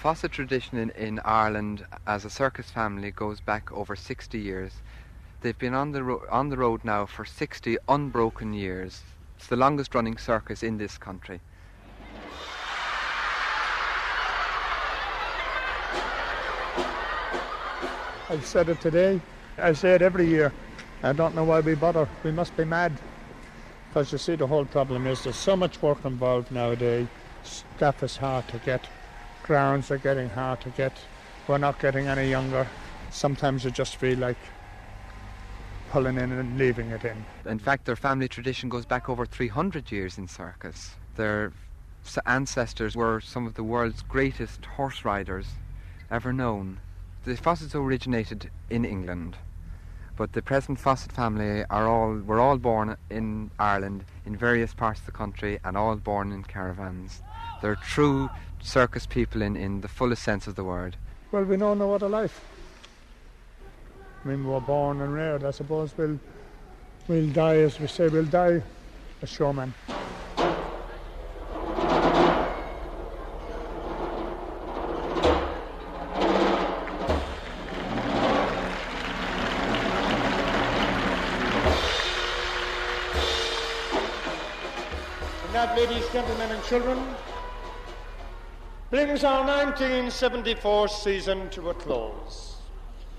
Fossett tradition in, in Ireland as a circus family goes back over 60 years. They've been on the, ro- on the road now for 60 unbroken years. It's the longest running circus in this country. I've said it today. I say it every year. I don't know why we bother. We must be mad. Because you see, the whole problem is there's so much work involved nowadays. Staff is hard to get. Grounds are getting hard to get. We're not getting any younger. Sometimes you just feel like pulling in and leaving it in. In fact, their family tradition goes back over 300 years in circus. Their ancestors were some of the world's greatest horse riders ever known. The Fossetts originated in England, but the present Fossett family are all were all born in Ireland in various parts of the country and all born in caravans. They're true circus people in, in the fullest sense of the word. Well, we know no other life. I mean, we were born and reared. I suppose we'll, we'll die, as we say, we'll die a showman. And that, ladies, gentlemen, and children, brings our 1974 season to a close.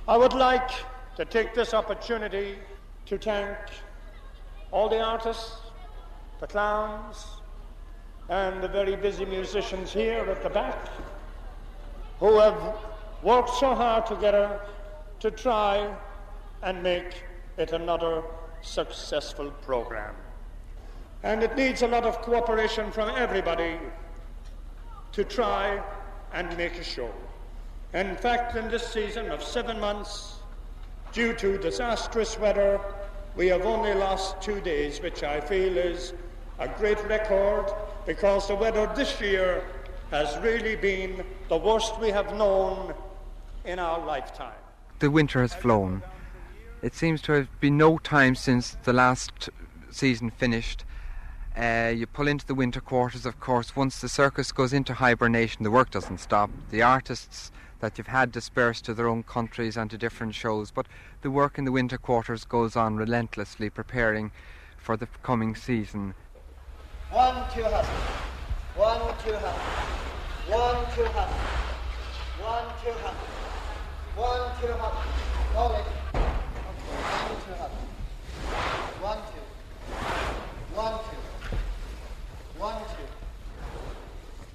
I would like to take this opportunity to thank all the artists, the clowns, and the very busy musicians here at the back who have worked so hard together to try and make it another successful program. And it needs a lot of cooperation from everybody to try and make a show. In fact, in this season of seven months, due to disastrous weather, we have only lost two days, which I feel is a great record because the weather this year has really been the worst we have known in our lifetime. The winter has flown. It seems to have been no time since the last season finished. Uh, you pull into the winter quarters, of course. Once the circus goes into hibernation, the work doesn't stop. The artists that you've had dispersed to their own countries and to different shows, but the work in the winter quarters goes on relentlessly, preparing for the coming season. One, two, happy. One, two, happy. One, two, happy. One, two, happy. One, two, happy. Hold. Okay. One, two, happy. One, two. One, two. One, two.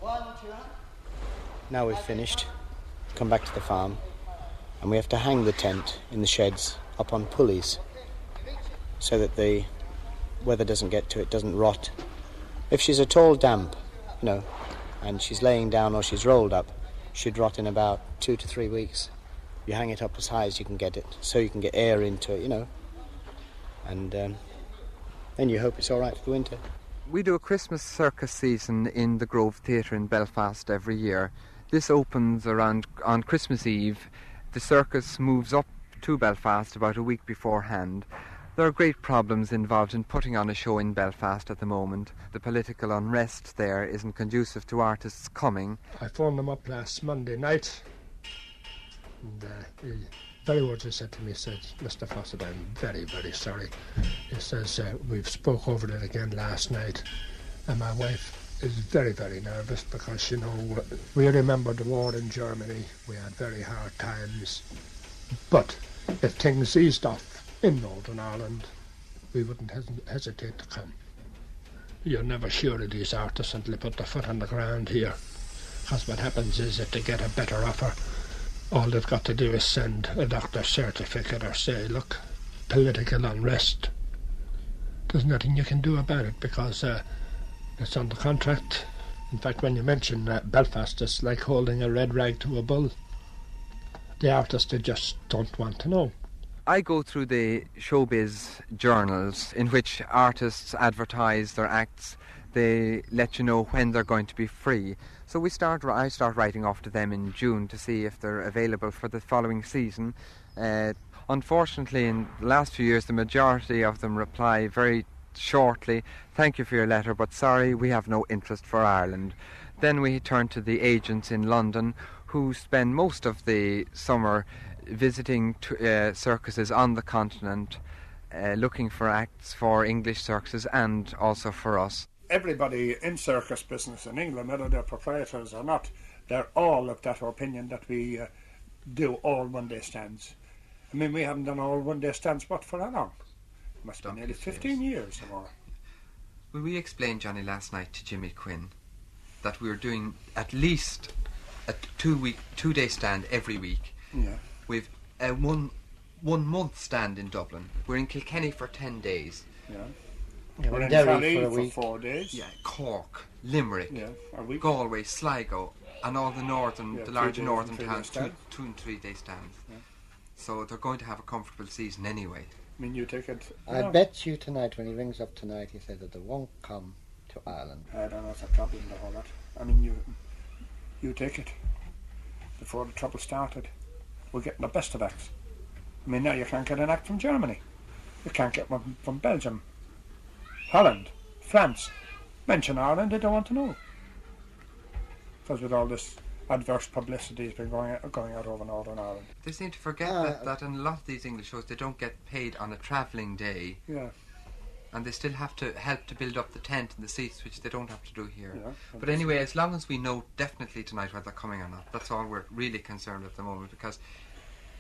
One, two, happy. Now we've finished, come back to the farm, and we have to hang the tent in the sheds up on pulleys so that the weather doesn't get to it, doesn't rot. If she's at all damp, you know, and she's laying down or she's rolled up, she'd rot in about two to three weeks. You hang it up as high as you can get it, so you can get air into it, you know, and um, then you hope it's all right for the winter. We do a Christmas circus season in the Grove Theatre in Belfast every year. This opens around on Christmas Eve. The circus moves up to Belfast about a week beforehand. There are great problems involved in putting on a show in Belfast at the moment. The political unrest there isn't conducive to artists coming. I phoned them up last Monday night, and uh, he very words he said to me, said, Mr. Fossett, I'm very, very sorry. He says, uh, we've spoke over it again last night, and my wife is very, very nervous because, you know, we remember the war in Germany. We had very hard times. But if things eased off in Northern Ireland, we wouldn't hes- hesitate to come. You're never sure of these artists until they put their foot on the ground here. Because what happens is if they get a better offer, all they've got to do is send a doctor's certificate or say, look, political unrest. There's nothing you can do about it because uh, it's on the contract. In fact, when you mention uh, Belfast, it's like holding a red rag to a bull. The artists, they just don't want to know. I go through the showbiz journals in which artists advertise their acts. They let you know when they're going to be free. So we start. I start writing off to them in June to see if they're available for the following season. Uh, unfortunately, in the last few years, the majority of them reply very shortly. Thank you for your letter, but sorry, we have no interest for Ireland. Then we turn to the agents in London who spend most of the summer visiting uh, circuses on the continent, uh, looking for acts for English circuses and also for us. Everybody in circus business in England, whether they're proprietors or not, they're all of that opinion that we uh, do all one day stands. I mean, we haven't done all one day stands, but for how long? Must be nearly 15 years or more. Well, we explained, Johnny, last night to Jimmy Quinn that we were doing at least a two week, two day stand every week. Yeah. We've a one one month stand in Dublin. We're in Kilkenny for ten days. Yeah. Yeah, We're we're in Derry Tralee for a for four days. Yeah, Cork, Limerick, Yeah, week. Galway, Sligo, and all the northern, Yeah, the larger northern towns, two, two and three day stands. Yeah. So they're going to have a comfortable season anyway. You. I bet you tonight when he rings up tonight, he says that they won't come to Ireland. I don't know if a problem the whole lot. I mean, you you take it. Before the trouble started, we're getting the best of acts. I mean, now you can't get an act from Germany. You can't get one from Belgium, Holland, France. Mention Ireland, they don't want to know. Because with all this adverse publicity has been going out, going out over Northern Ireland. They seem to forget Ah. that, that in a lot of these English shows they don't get paid on a travelling day Yeah, and they still have to help to build up the tent and the seats, which they don't have to do here. yeah. But anyway, as long as we know definitely tonight whether they're coming or not, that's all we're really concerned at the moment because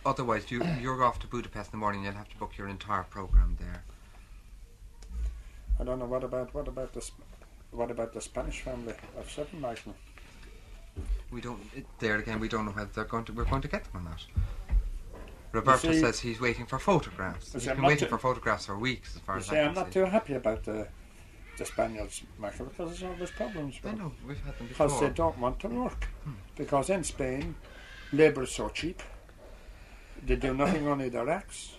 otherwise you, you're off to Budapest in the morning, and you'll have to book your entire programme there. I don't know what about what about this. What about the Spanish family of seven, Michael? We don't, it, there again, we don't know whether they're going to, we're going to get them or not. Roberto see- says he's waiting for photographs. He's been waiting too- for photographs for weeks as far as see, I I'm not see. too happy about the the Spaniards, Michael, because there's always problems I know, we've had them before. Because they don't want to work. Because in Spain, labour is so cheap. They do nothing on their acts.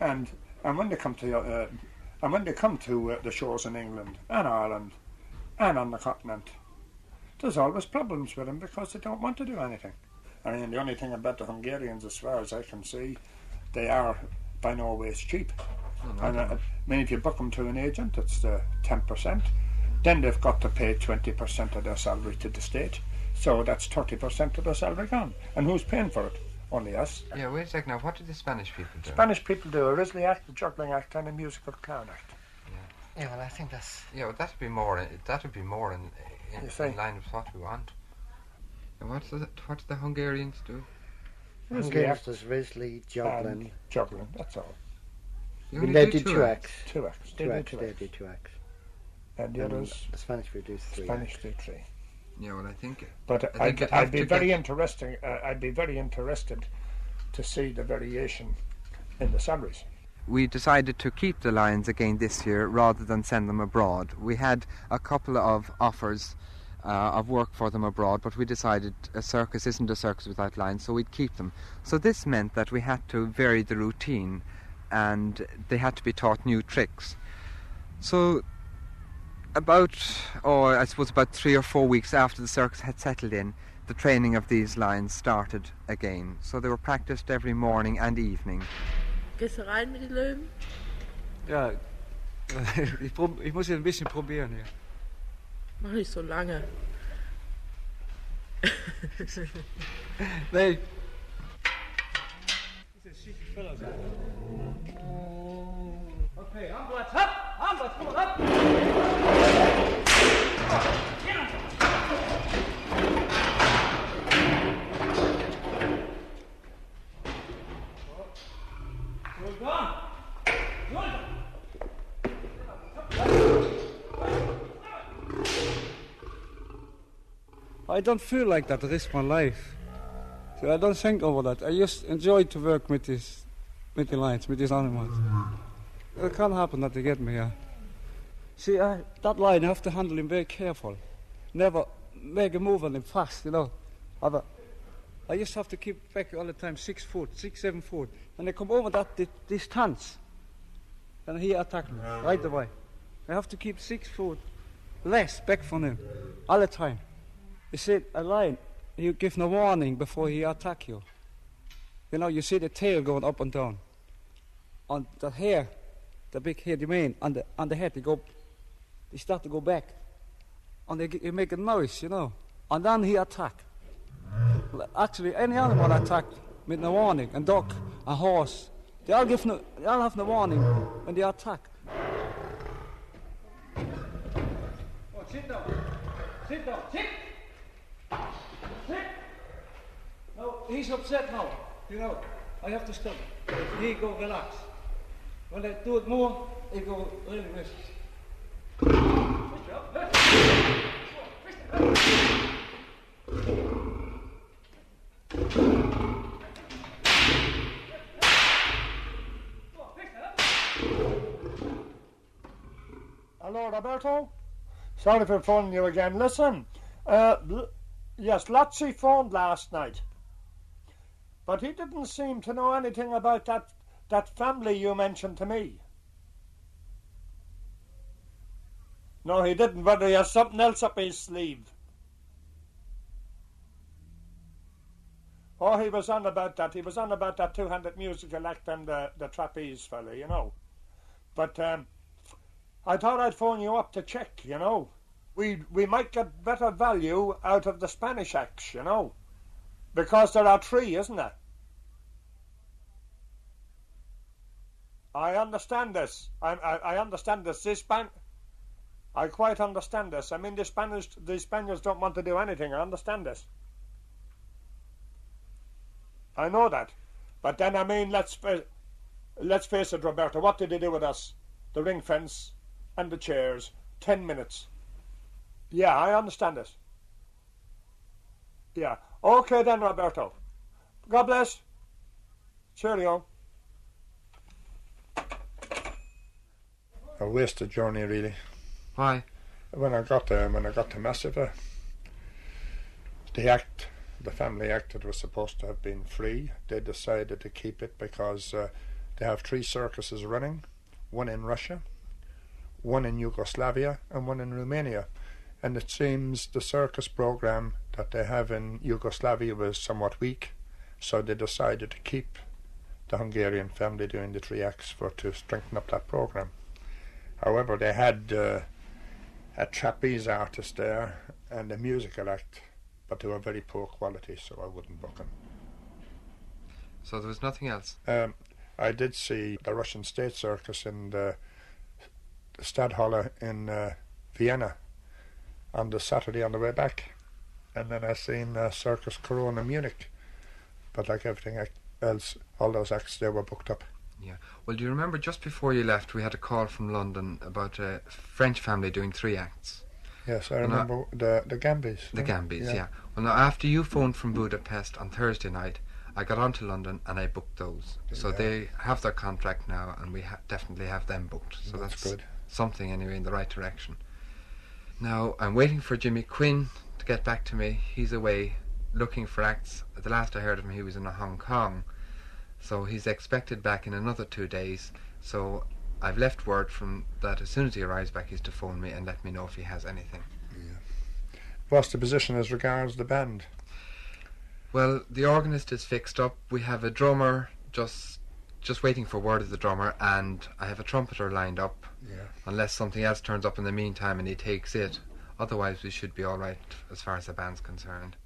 And and when they come to uh, and when they come to uh, the shores in England and Ireland and on the continent, there's always problems with them because they don't want to do anything. I mean, the only thing about the Hungarians, as far as I can see, they are by no ways cheap. No, no, And no. uh, I mean, if you book them to an agent, it's uh, ten percent. Then they've got to pay twenty percent of their salary to the state, so that's thirty percent of their salary gone. And who's paying for it? Only us. Yeah, wait a second now. What do the Spanish people do? Spanish people do a Risley act, a juggling act, and a musical clown act. Yeah, well, I think that's. Yeah, well, that'd be more. That would be more in, in, You see. line with what we want. And what's the, what do the Hungarians do? Risley Hungarians act Risley, and Joplin. juggling. That's all. You But only they do do two acts. Two acts. They Two do acts, two they acts. do two acts. And the And others, the Spanish people do three Spanish acts. do three. Yeah, well, I think But I I'd, you'd I'd be very get- interesting. Uh, I'd be very interested to see the variation in the salaries. We decided to keep the lions again this year rather than send them abroad. We had a couple of offers uh, of work for them abroad, but we decided a circus isn't a circus without lions, so we'd keep them. So this meant that we had to vary the routine and they had to be taught new tricks. So about, or I suppose about three or four weeks after the circus had settled in, the training of these lions started again. So they were practiced every morning and evening. Gehst du rein mit den Löwen? Ja, ich, ich muss hier ein bisschen probieren hier. Mach nicht so lange. nee. Okay, Ambulance, hopp! Ambulance, komm mal hopp! I don't feel like that the rest of my life. So I don't think over that. I just enjoy to work with this, with the lions, with these animals. It can't happen that they get me. See, I, that lion, I have to handle him very careful. Never make a move on him fast, you know. Other, I just have to keep back all the time, six foot, six, seven foot. When they come over that di- distance, then he attack me right away. I have to keep six foot less back from him all the time. You see, a lion, you give no warning before he attack you. You know, you see the tail going up and down. On the hair, the big hair, the mane, on the, on the head, they go, they start to go back. And they, they make a noise, you know. And then he attack. Actually, any animal attack with no warning, a dog, a horse, they all give no, they all have no warning when they attack. Oh, sit down. Sit down. Sit. Sit. No, he's upset now. You know, I have to stop. He go relax. When I do it more, he go really restless. Hello, Roberto. Sorry for phoning you again. Listen, uh, yes, Lotzi phoned last night, but he didn't seem to know anything about that that family you mentioned to me. No, he didn't. But he has something else up his sleeve. Oh, he was on about that. He was on about that two-handed musical act and the, the trapeze fella, you know. But um, I thought I'd phone you up to check, you know. We we might get better value out of the Spanish acts, you know. Because there are three, isn't there? I understand this. I, I, I understand this. The Span- I quite understand this. I mean, the Spanish, the Spaniards don't want to do anything. I understand this. I know that, but then I mean, let's let's face it, Roberto. What did they do with us? The ring fence and the chairs. Ten minutes. Yeah, I understand this. Yeah. Okay then, Roberto. God bless. Cheerio. A wasted journey, really. Why? When I got there, when I got to Massiva, the act, the family act that was supposed to have been free, they decided to keep it because uh, they have three circuses running, one in Russia, one in Yugoslavia, and one in Romania. And it seems the circus program that they have in Yugoslavia was somewhat weak, so they decided to keep the Hungarian family doing the three acts for to strengthen up that program. However, they had uh, a trapeze artist there and a musical act, but they were very poor quality, so I wouldn't book them. So there was nothing else. Um, I did see the Russian State Circus in the, the Stadthalle in uh, Vienna on the Saturday on the way back, and then I seen uh, Circus Krone Munich, but like everything else, all those acts they were booked up. Yeah. Well, do you remember just before you left, we had a call from London about a French family doing three acts. Yes, I I- remember the the Gambis. The no? Gambis, yeah. Well, now after you phoned from Budapest on Thursday night, I got on to London and I booked those. So Yeah. they have their contract now, and we ha- definitely have them booked. So That's that's, good. something anyway in the right direction. Now I'm waiting for Jimmy Quinn to get back to me. He's away looking for acts. The last I heard of him, he was in Hong Kong. So he's expected back in another two days. So I've left word from that as soon as he arrives back, he's to phone me and let me know if he has anything. What's the position as regards the band? Well, the organist is fixed up. We have a drummer just just waiting for word of the drummer, and I have a trumpeter lined up. Yeah. Unless something else turns up in the meantime and he takes it. Otherwise, we should be all right as far as the band's concerned.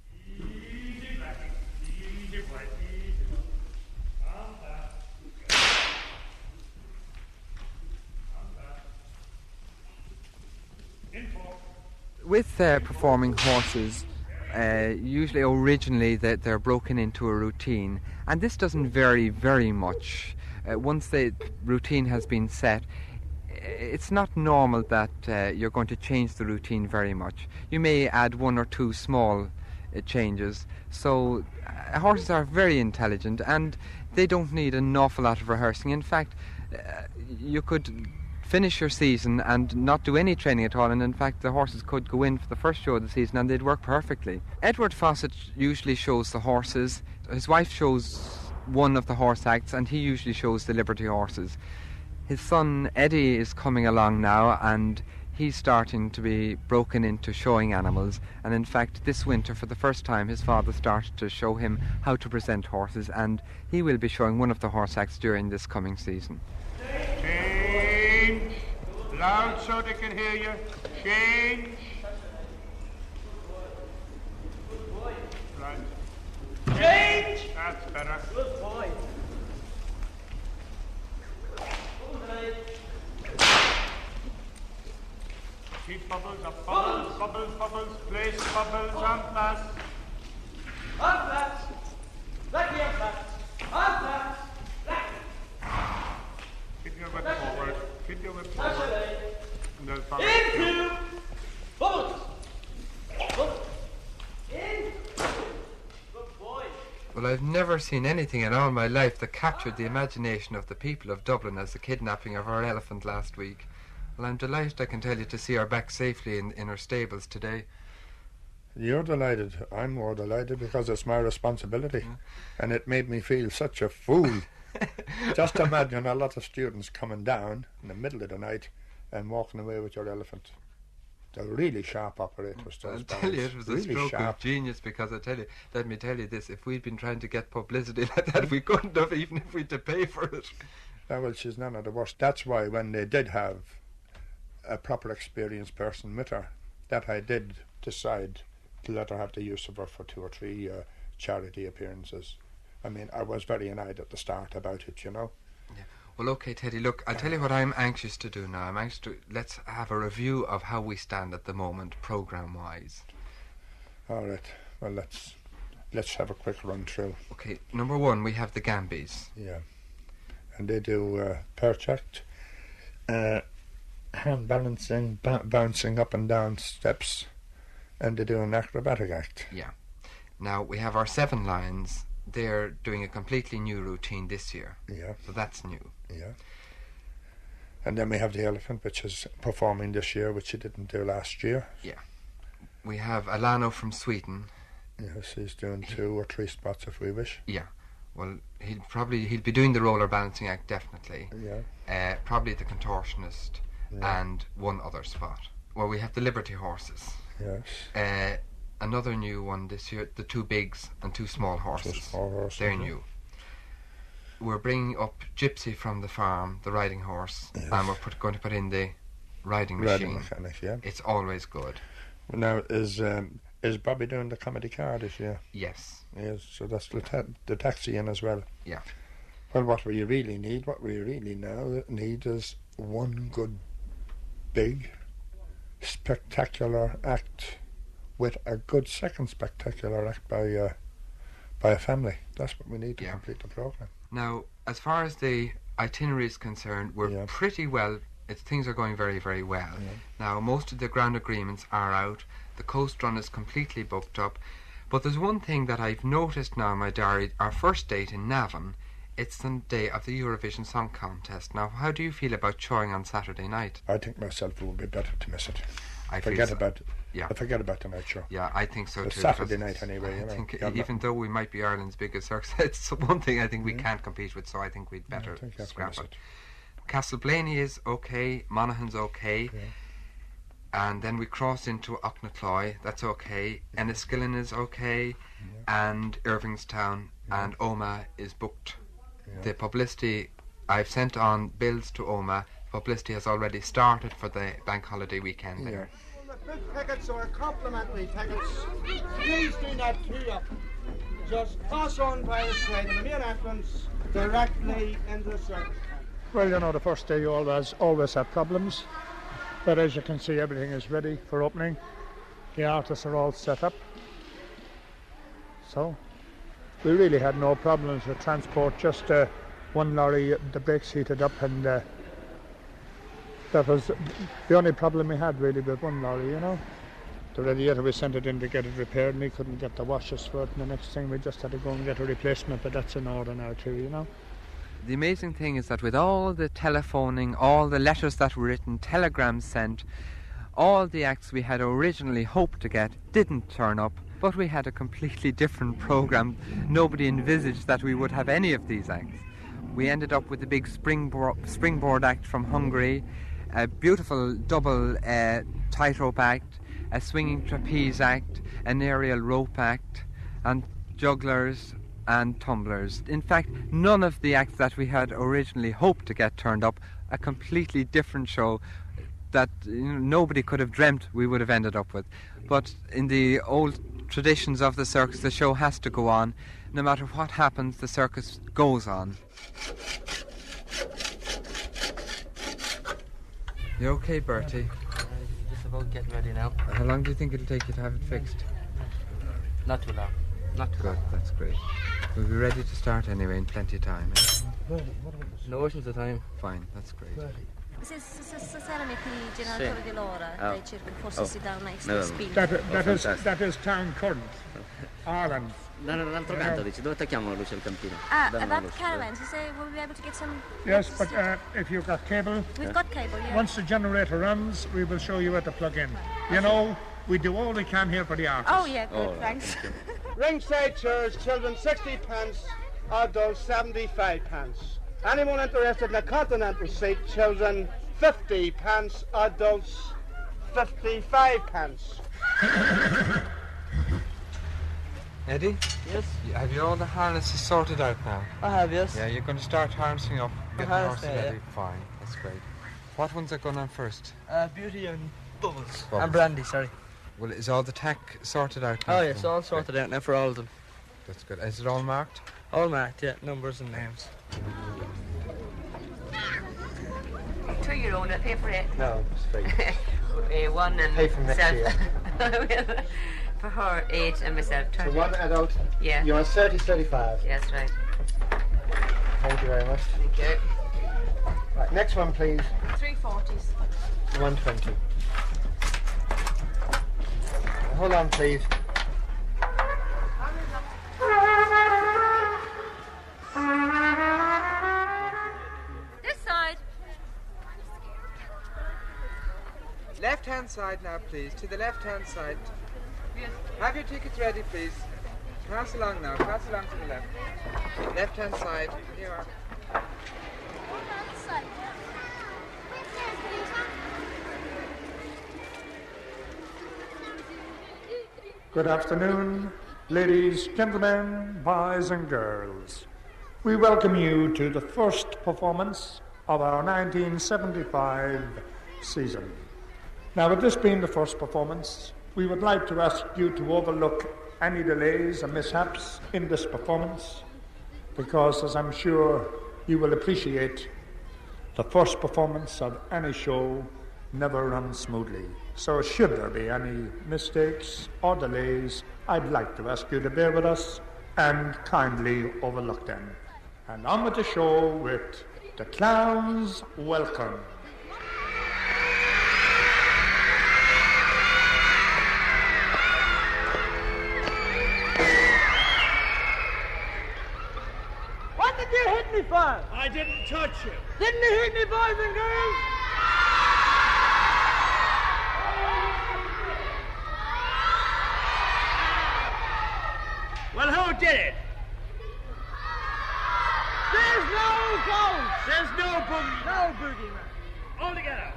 With uh, performing horses, uh, usually originally that they're broken into a routine, and this doesn't vary very much. Uh, once the routine has been set, it's not normal that uh, you're going to change the routine very much. You may add one or two small uh, changes. So uh, horses are very intelligent, and they don't need an awful lot of rehearsing. In fact, you could finish your season and not do any training at all, and in fact, the horses could go in for the first show of the season and they'd work perfectly. Edward Fossett usually shows the horses. His wife shows one of the horse acts, and he usually shows the Liberty horses. His son Eddie is coming along now, and he's starting to be broken into showing animals. And in fact, this winter, for the first time, his father started to show him how to present horses, and he will be showing one of the horse acts during this coming season. Change. Loud so they can hear you. Change. Right. Inch. That's better. Good boy. Keep bubbles up. Bubbles, bubbles, bubbles. Place bubbles on pass. Flats. Blackie on flats. On flats. Keep your whip forward. Keep your whip That's forward. it. And they'll follow. Into. Bubbles. Bubbles. In. Good boy. Well, I've never seen anything in all my life that captured the imagination of the people of Dublin as the kidnapping of our elephant last week. Well, I'm delighted I can tell you to see her back safely in, in her stables today. You're delighted. I'm more delighted because it's my responsibility. And it made me feel such a fool. Just imagine a lot of students coming down in the middle of the night and walking away with your elephant. They're really sharp operators. I'll those tell you, it was a stroke sharp. of genius because I tell you, let me tell you this: if we'd been trying to get publicity like that, we couldn't have, even if we'd to pay for it. Well, she's none of the worst. That's why when they did have a proper experienced person with her, that I did decide to let her have the use of her for two or three uh, charity appearances. I mean, I was very annoyed at the start about it, you know. Yeah. Well, okay, Teddy. Look, I'll tell you what I'm anxious to do now. I'm anxious to let's have a review of how we stand at the moment, program-wise. All right. Well, let's let's have a quick run through. Okay, number one, we have the Gambies. Yeah. And they do uh, perch act, uh, hand balancing, ba- bouncing up and down steps, and they do an acrobatic act. Yeah. Now we have our Seven Lions. They're doing a completely new routine this year, Yeah, so that's new. yeah. And then we have the elephant, which is performing this year, which he didn't do last year. Yeah. We have Alano from Sweden. Yes, he's doing two or three spots if we wish. Yeah. Well, he'll probably he'll be doing the roller balancing act definitely. Yeah, Uh, probably the contortionist yeah. and one other spot. Well, we have the Liberty horses. yes. Uh, another new one this year: the two bigs and two small horses. Two small horses, They're yeah. new. We're bringing up Gypsy from the farm, the riding horse, Yes. and we're put, going to put in the riding Riding machine. mechanic, yeah. It's always good. Now, is um, is Bobby doing the comedy car this year? Yes. Yes, so that's the, ta- the taxi in as well. Yeah. Well, what we really need, what we really now need is one good, big, spectacular act with a good second spectacular act by uh, by a family. That's what we need to Yeah. complete the program. Now, as far as the itinerary is concerned, we're Yeah. pretty well. It's, things are going very, very well. Yeah. Now, most of the ground agreements are out. The coast run is completely booked up. But there's one thing that I've noticed now in my diary. Our first date in Navan, it's the day of the Eurovision Song Contest. Now, how do you feel about showing on Saturday night? I think myself it would be better to miss it. I Forget so- about Yeah. I forget about the night show. Yeah, I think so The too. Saturday night anyway, I know, think you're even though we might be Ireland's biggest circus, it's one thing I think we Yeah. can't compete with. So I think we'd better think you have to scrap it. Castleblayney is okay, Monaghan's okay, Yeah. and then we cross into Aughnacloy, that's okay, Enniskillen is okay, and Irvinestown Yeah. and Omagh is booked. Yeah. The publicity, I've sent on bills to Omagh, publicity has already started for the bank holiday weekend there. The big packets are complimentary packets. Please do not queue up. Just pass on by the side of the main entrance directly into the service. Well, you know, the first day you always always have problems, but as you can see, everything is ready for opening. The artists are all set up, so we really had no problems with transport. Just uh, one lorry, the brakes heated up, and uh, that was the only problem we had really with one lorry. You know, the radiator we sent it in to get it repaired, and we couldn't get the washers for it. And the next thing we just had to go and get a replacement, but that's in order now too. You know. The amazing thing is that with all the telephoning, all the letters that were written, telegrams sent, all the acts we had originally hoped to get didn't turn up, but we had a completely different program. Nobody envisaged that we would have any of these acts. We ended up with the big springboard, springboard act from Hungary, a beautiful double uh, tightrope act, a swinging trapeze act, an aerial rope act, and jugglers and tumblers. In fact, none of the acts that we had originally hoped to get turned up, a completely different show that you know, nobody could have dreamt we would have ended up with. But in the old traditions of the circus, the show has to go on. no matter what happens, the circus goes on. You okay, Bertie? Just about getting ready now. How long do you think it'll take you to have it fixed? Not too long. Not too Good, that's great. We'll be ready to start anyway in plenty of time. eh? No oceans of time. Fine, that's great. Se, se, se, se serve qui generatore di Lora, Oh. lei cerca forse Oh. si dà una No, extra no. spinta. That, that, Oh, is, fantastic. that is town current. Ireland. Da- Dall'altro canto dici, dove attacchiamo la luce al campino? Ah, Dammi about luce. caravans, you say we'll be able to get some... Yes, but uh, if you've got cable, We've got cable, yeah. once the generator runs, we will show you where to plug in. You know, we do all we can here for the artists. Oh, yeah, good, Oh, thanks. Ringside chairs, children 60 pence, adults 75 pence. Anyone interested in a continental seat, children 50 pence, adults 55 pence. Eddie? Yes, y- Have you all the harnesses sorted out now? I have, yes. Yeah, you're going to start harnessing up. Get the horses there, ready. Fine, that's great. What ones are going on first? Uh, Beauty and Bubbles. Bubbles. And Brandy, sorry. Well, is all the tack sorted out? now Oh, yes, all sorted out now for all of them. That's good. Is it all marked? All marked, yeah, numbers and names. Two euro and I pay for it. No, it's free. Uh, one and Pay from next myself. for her, eight, and myself, So 30. one adult, Yeah. you're on 30, 35. Yes, right. Thank you very much. Thank you. Right, next one, please. Three forties. 120. Hold on, please. This side. Left hand side now, please. To the left hand side. Have your tickets ready, please. Pass along now. Pass along to the left. Left hand side. Here you are. Good afternoon, ladies, gentlemen, boys and girls. We welcome you to the first performance of our 1975 season. Now, with this being the first performance, we would like to ask you to overlook any delays and mishaps in this performance because, as I'm sure you will appreciate, the first performance of any show never runs smoothly. So, should there be any mistakes or delays, I'd like to ask you to bear with us and kindly overlook them. And on with the show with the Clowns Welcome. I didn't touch you. Didn't you hit me, boys and girls? Well, who did it? There's no ghost. There's no boogie. No boogeyman. All together.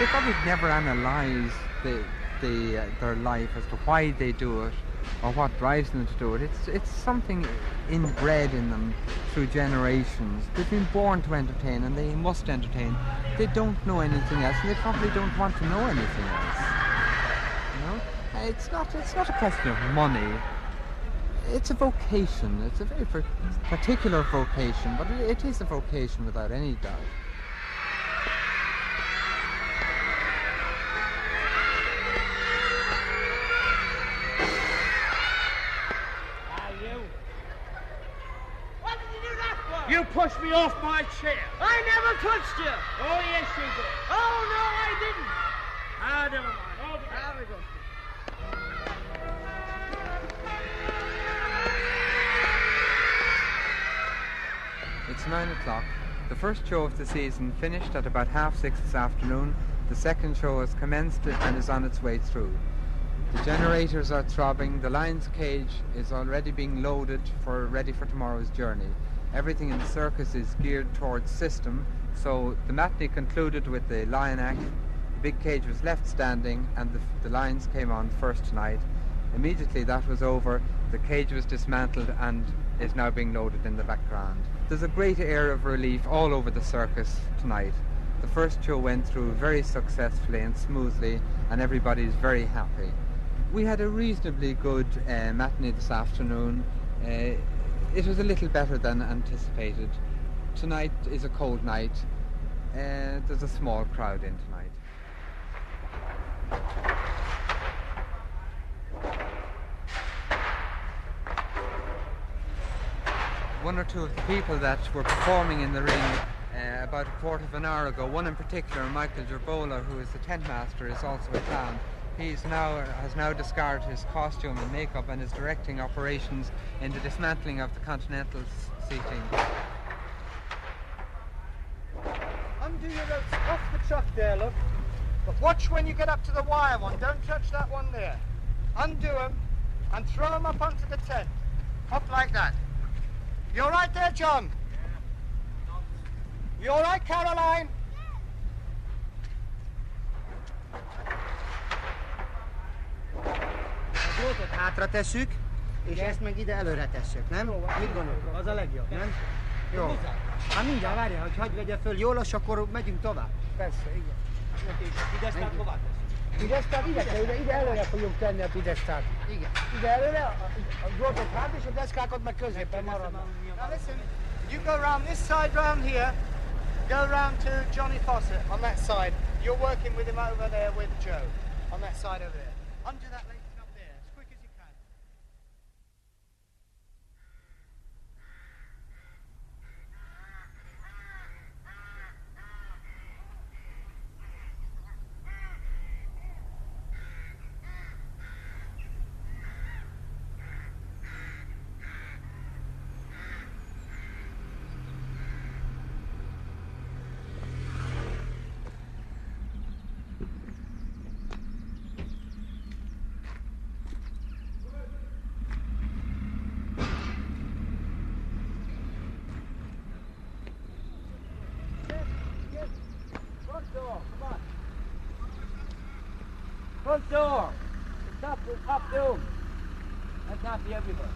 They probably never analyse the, the, uh, their life as to why they do it or what drives them to do it. It's, it's something inbred in them through generations. They've been born to entertain and they must entertain. They don't know anything else and they probably don't want to know anything else. You know? It's not, it's not a question of money. It's a vocation. It's a very particular vocation, but it is a vocation without any doubt. Off my chair. I never touched you. Oh, yes, you did. Oh, no, I didn't. Ah, never mind. Oh, there we go. It's nine o'clock. The first show of the season finished at about half six this afternoon. The second show has commenced and is on its way through. The generators are throbbing. The lion's cage is already being loaded for ready for tomorrow's journey. Everything in the circus is geared towards system. So the matinee concluded with the lion act. The big cage was left standing, and the, the lions came on first tonight. Immediately that was over, the cage was dismantled and is now being loaded in the background. There's a great air of relief all over the circus tonight. The first show went through very successfully and smoothly, and everybody's very happy. We had a reasonably good uh, matinee this afternoon. Uh, it was a little better than anticipated. Tonight is a cold night. Uh, there's a small crowd in tonight. One or two of the people that were performing in the ring uh, about a quarter of an hour ago, one in particular, Michael Gerbola, who is the tent master, is also a clown. He's now has now discarded his costume and makeup and is directing operations in the dismantling of the Continental seating. Undo your ropes off the truck there, look. But watch when you get up to the wire one. Don't touch that one there. Undo them and throw them up onto the tent. Up like that. You all right there, John? You all right, Caroline? A drótot hátra tesszük, és ezt meg ide előre tesszük, nem? Mit gondolod? Az a legjobb, nem? Jó. Hát mindjárt várjál, hogy hagyd vegye föl jól, és akkor megyünk tovább. Persze, igen. Pidesztát hová tesszük? Pidesztát ide kell, ide, ide előre fogjuk tenni a pidesztát. Igen. Ide előre, a, a drótot hátra, és a deszkákat meg középen maradnak. Now listen, you go round this side round here, go round to Johnny Fawcett on that side. You're working with him over there with Joe on that side over there. Undo that length up there as quick as you can. Front door, come on. Front door. The top, the top doom. That's happy everybody.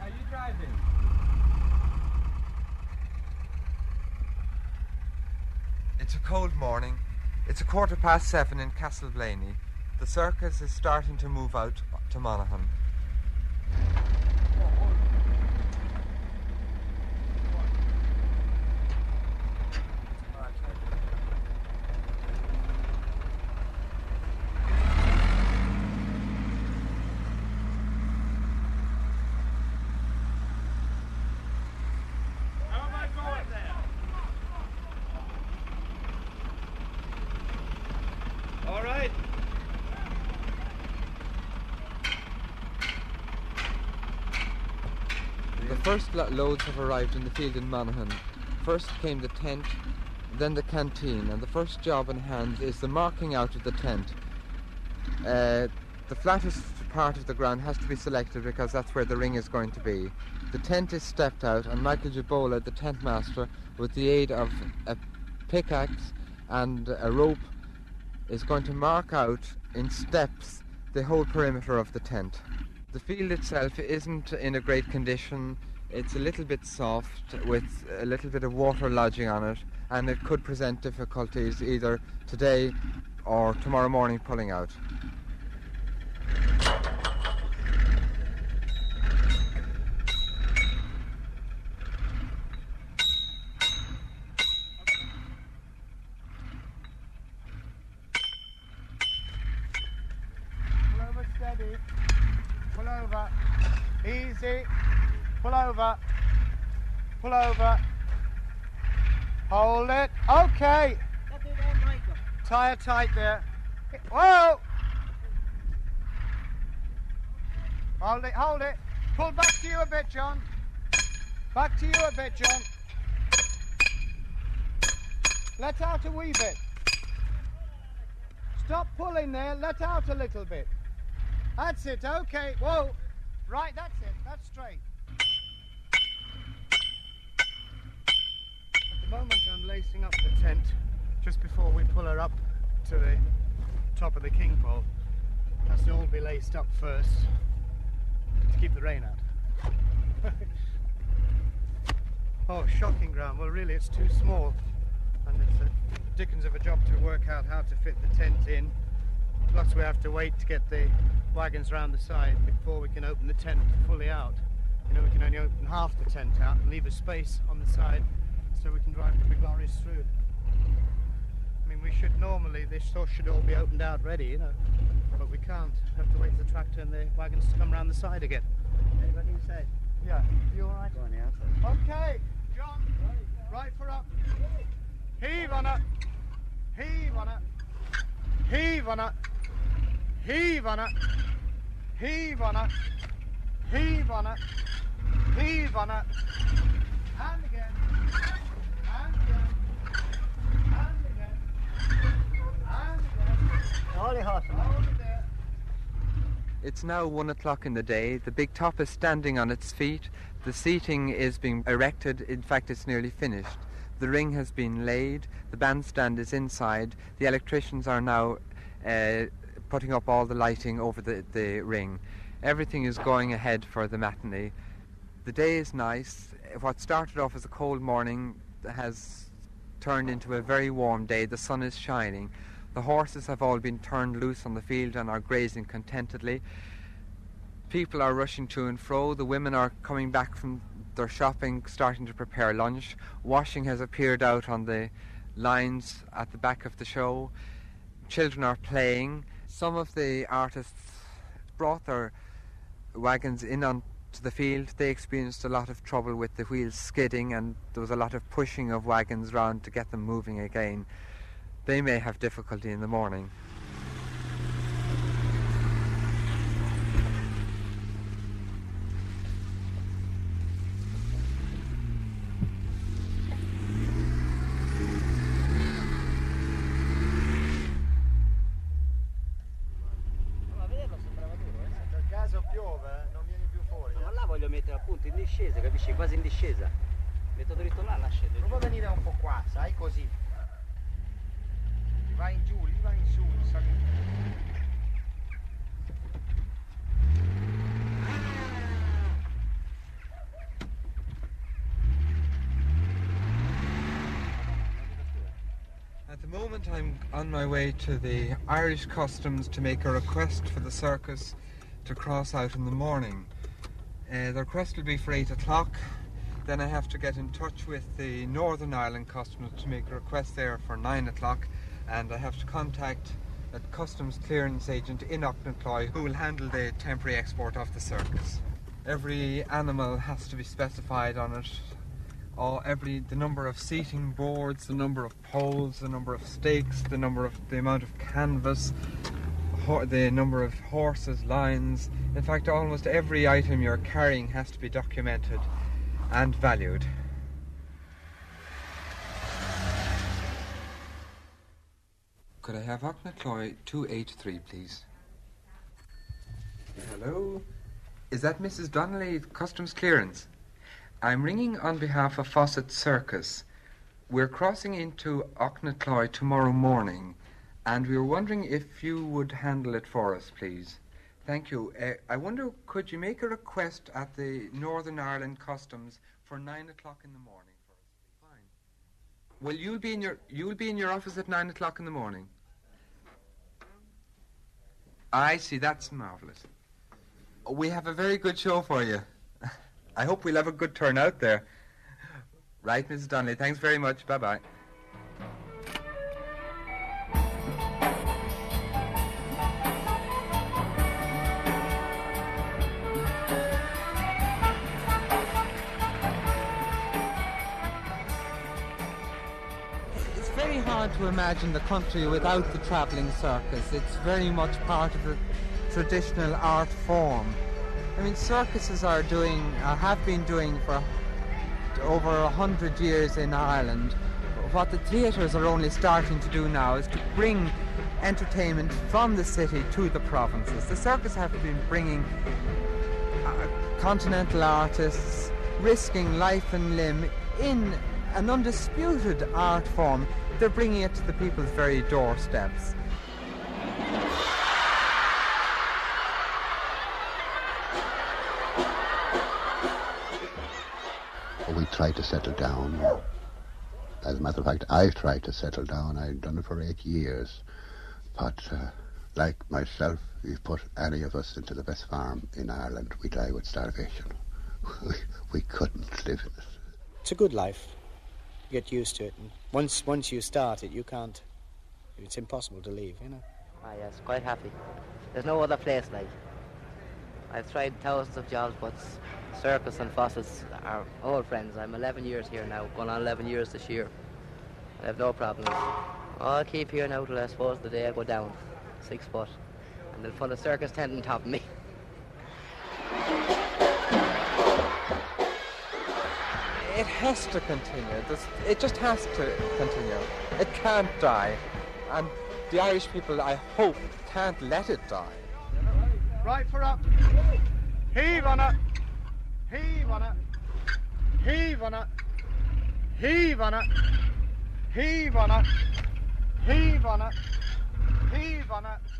Are you driving? It's a cold morning. It's a quarter past seven in Castleblayney. The circus is starting to move out to Monaghan. How am I going there? All right. The first lo- loads have arrived in the field in Monaghan. First came the tent, then the canteen, and the first job in hand is the marking out of the tent. Uh, the flattest part of the ground has to be selected because that's where the ring is going to be. The tent is stepped out, and Michael Jabola, the tent master, with the aid of a pickaxe and a rope, is going to mark out in steps the whole perimeter of the tent. The field itself isn't in a great condition. It's a little bit soft with a little bit of water lodging on it, and it could present difficulties either today or tomorrow morning pulling out. Pull over steady. Pull over. Easy. Pull over. Pull over. Hold it. Okay. It tight there. Whoa! Hold it, hold it. Pull back to you a bit, John. Back to you a bit, John. Let out a wee bit. Stop pulling there. Let out a little bit. That's it. Okay. Whoa. Right. That's it. That's straight. Lacing up the tent just before we pull her up to the top of the king pole. To all be laced up first to keep the rain out. oh, shocking ground. Well, really, it's too small, and it's a dickens of a job to work out how to fit the tent in. Plus, we have to wait to get the wagons round the side before we can open the tent fully out. You know, we can only open half the tent out and leave a space on the side so we can drive the big lorries through. I mean, we should normally, this stuff should all be opened out ready, you know, but we can't. We have to wait for the tractor and the wagons to come round the side again. Anybody inside? Yeah. You all right? Go on the outside. Okay, John, right for up. Heave on it. Heave on it. Heave on it. Heave on it. Heave on it. Heave on it. Heave on it. And again. And again. And again. And again. All the horses. Hold it there. It's now one o'clock in the day. The big top is standing on its feet. The seating is being erected. In fact, it's nearly finished. The ring has been laid. The bandstand is inside. The electricians are now uh, putting up all the lighting over the, the ring. Everything is going ahead for the matinee. The day is nice. What started off as a cold morning has turned into a very warm day. The sun is shining. The horses have all been turned loose on the field and are grazing contentedly. People are rushing to and fro. The women are coming back from their shopping, starting to prepare lunch. Washing has appeared out on the lines at the back of the show. Children are playing. Some of the artists brought their wagons in onto the field. They experienced a lot of trouble with the wheels skidding, and there was a lot of pushing of wagons round to get them moving again. They may have difficulty in the morning. Way to the Irish Customs to make a request for the circus to cross out in the morning. Uh, the request will be for 8 o'clock. Then I have to get in touch with the Northern Ireland Customs to make a request there for 9 o'clock. And I have to contact a customs clearance agent in Aughnacloy who will handle the temporary export of the circus. Every animal has to be specified on it all every the number of seating boards, the number of poles, the number of stakes, the number of the amount of canvas, the number of horses, lines. In fact, almost every item you're carrying has to be documented and valued. Could I have Aughnacloy 283, please? Hello? Is that Mrs. Donnelly, Customs Clearance? I'm ringing on behalf of Fossett Circus. We're crossing into Aughnacloy tomorrow morning, and we were wondering if you would handle it for us, please. Thank you. Uh, I wonder, could you make a request at the Northern Ireland Customs for nine o'clock in the morning for us? Fine. Well, you'll be in your you'll be in your office at nine o'clock in the morning. I see. That's marvelous. We have a very good show for you. I hope we'll have a good turnout there. Right, Mrs. Donnelly. Thanks very much. Bye bye. It's very hard to imagine the country without the travelling circus. It's very much part of the traditional art form. I mean, circuses are doing, uh, have been doing for over a hundred years in Ireland. What the theatres are only starting to do now is to bring entertainment from the city to the provinces. The circus have been bringing uh, continental artists, risking life and limb in an undisputed art form. They're bringing it to the people's very doorsteps. We tried to settle down. As a matter of fact, I've tried to settle down. I've done it for eight years. But uh, like myself, if you put any of us into the best farm in Ireland, we die with starvation. We, we couldn't live in it. It's a good life. You get used to it. And once once you start it, you can't. It's impossible to leave. You know. Ah, yes, quite happy. There's no other place like. I've tried thousands of jobs, but circus and Fossetts are old friends. I'm 11 years here now, going on 11 years this year. I have no problems. I'll keep here now till I suppose the day I go down, six foot, and they'll put a circus tent on top of me. It has to continue. This, it just has to continue. It can't die. And the Irish people, I hope, can't let it die. Right for up. Heave on it. Heave on it. Heave on it. Heave on it. Heave on it. Heave on it. Heave on it.